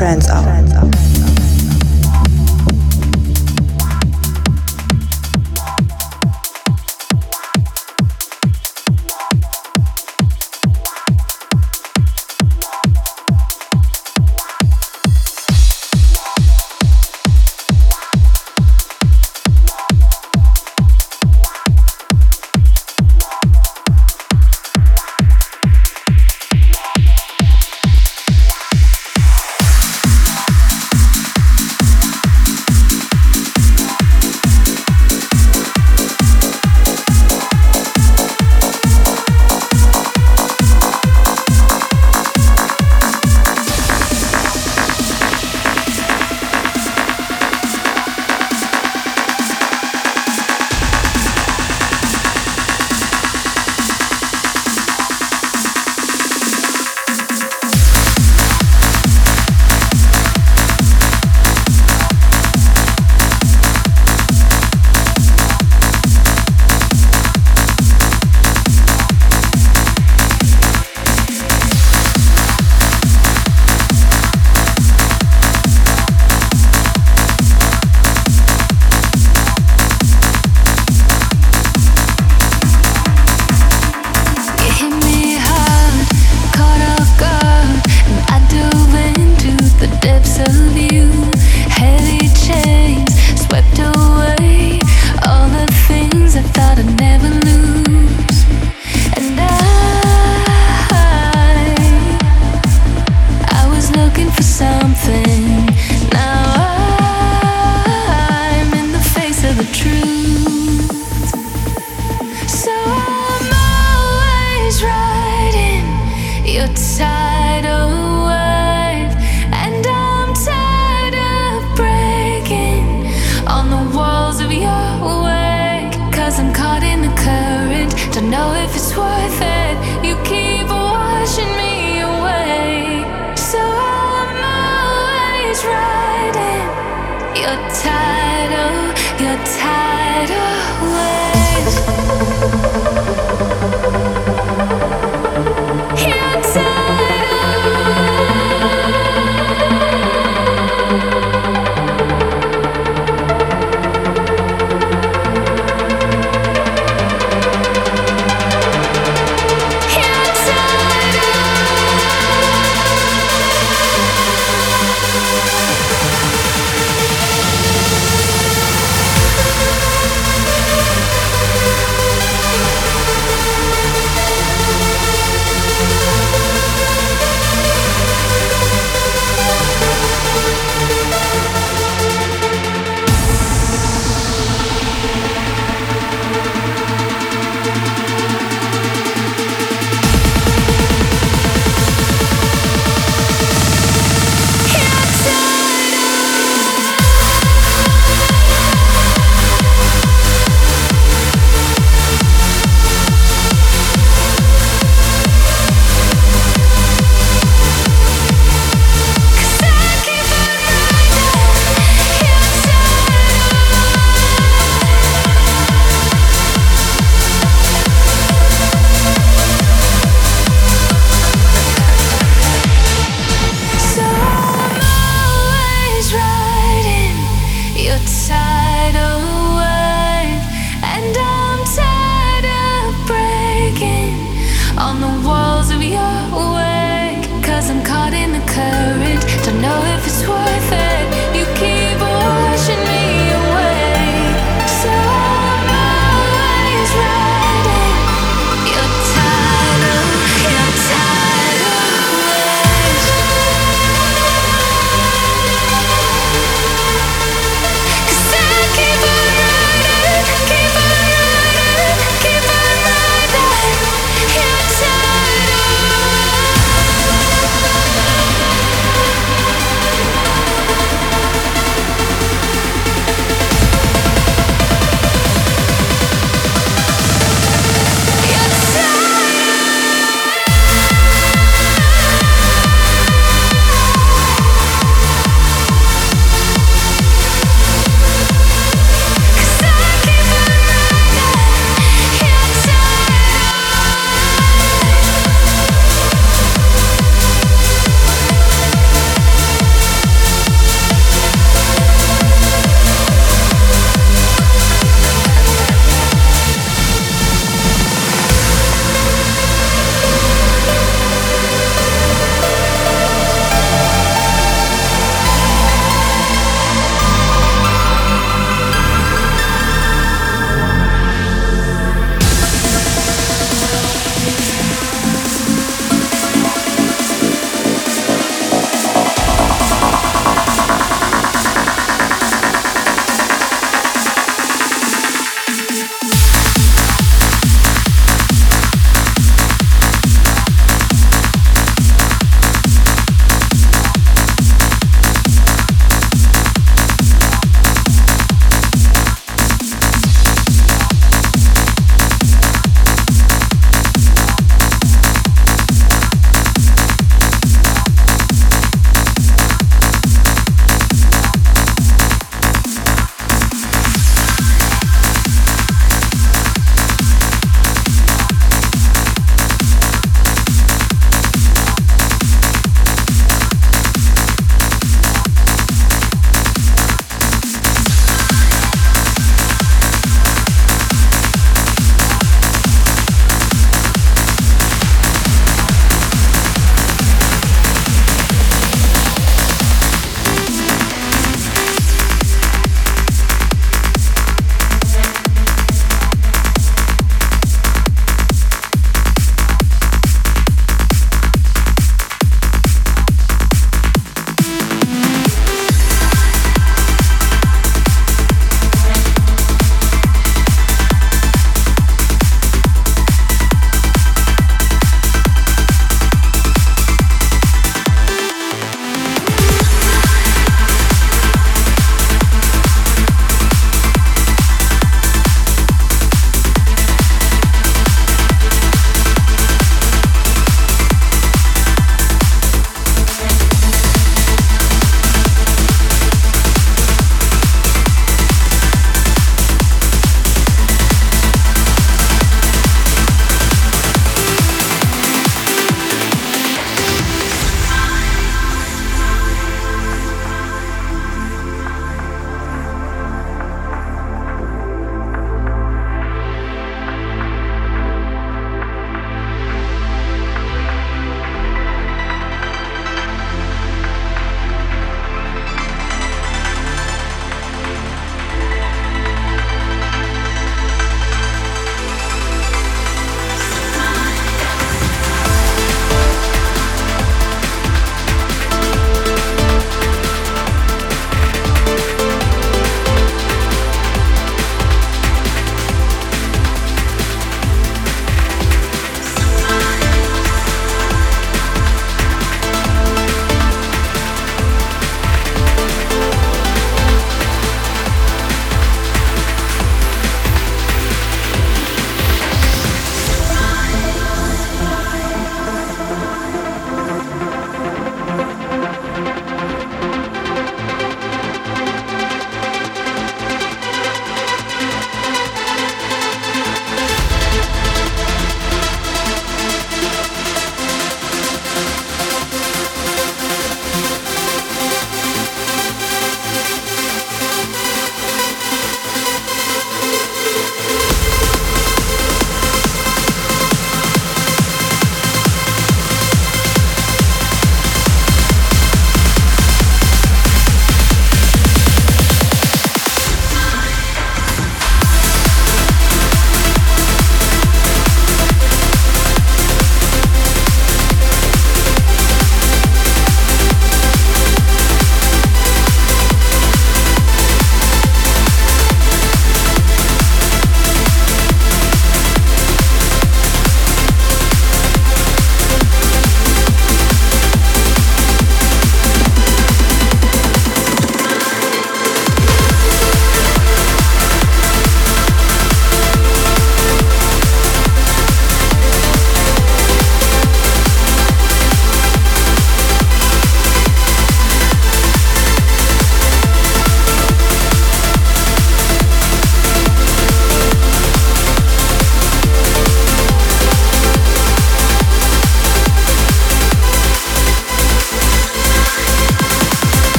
uplifting trance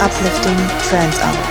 uplifting trance hour.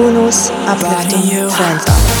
Kunos Uplifting you.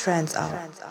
Trance Hour.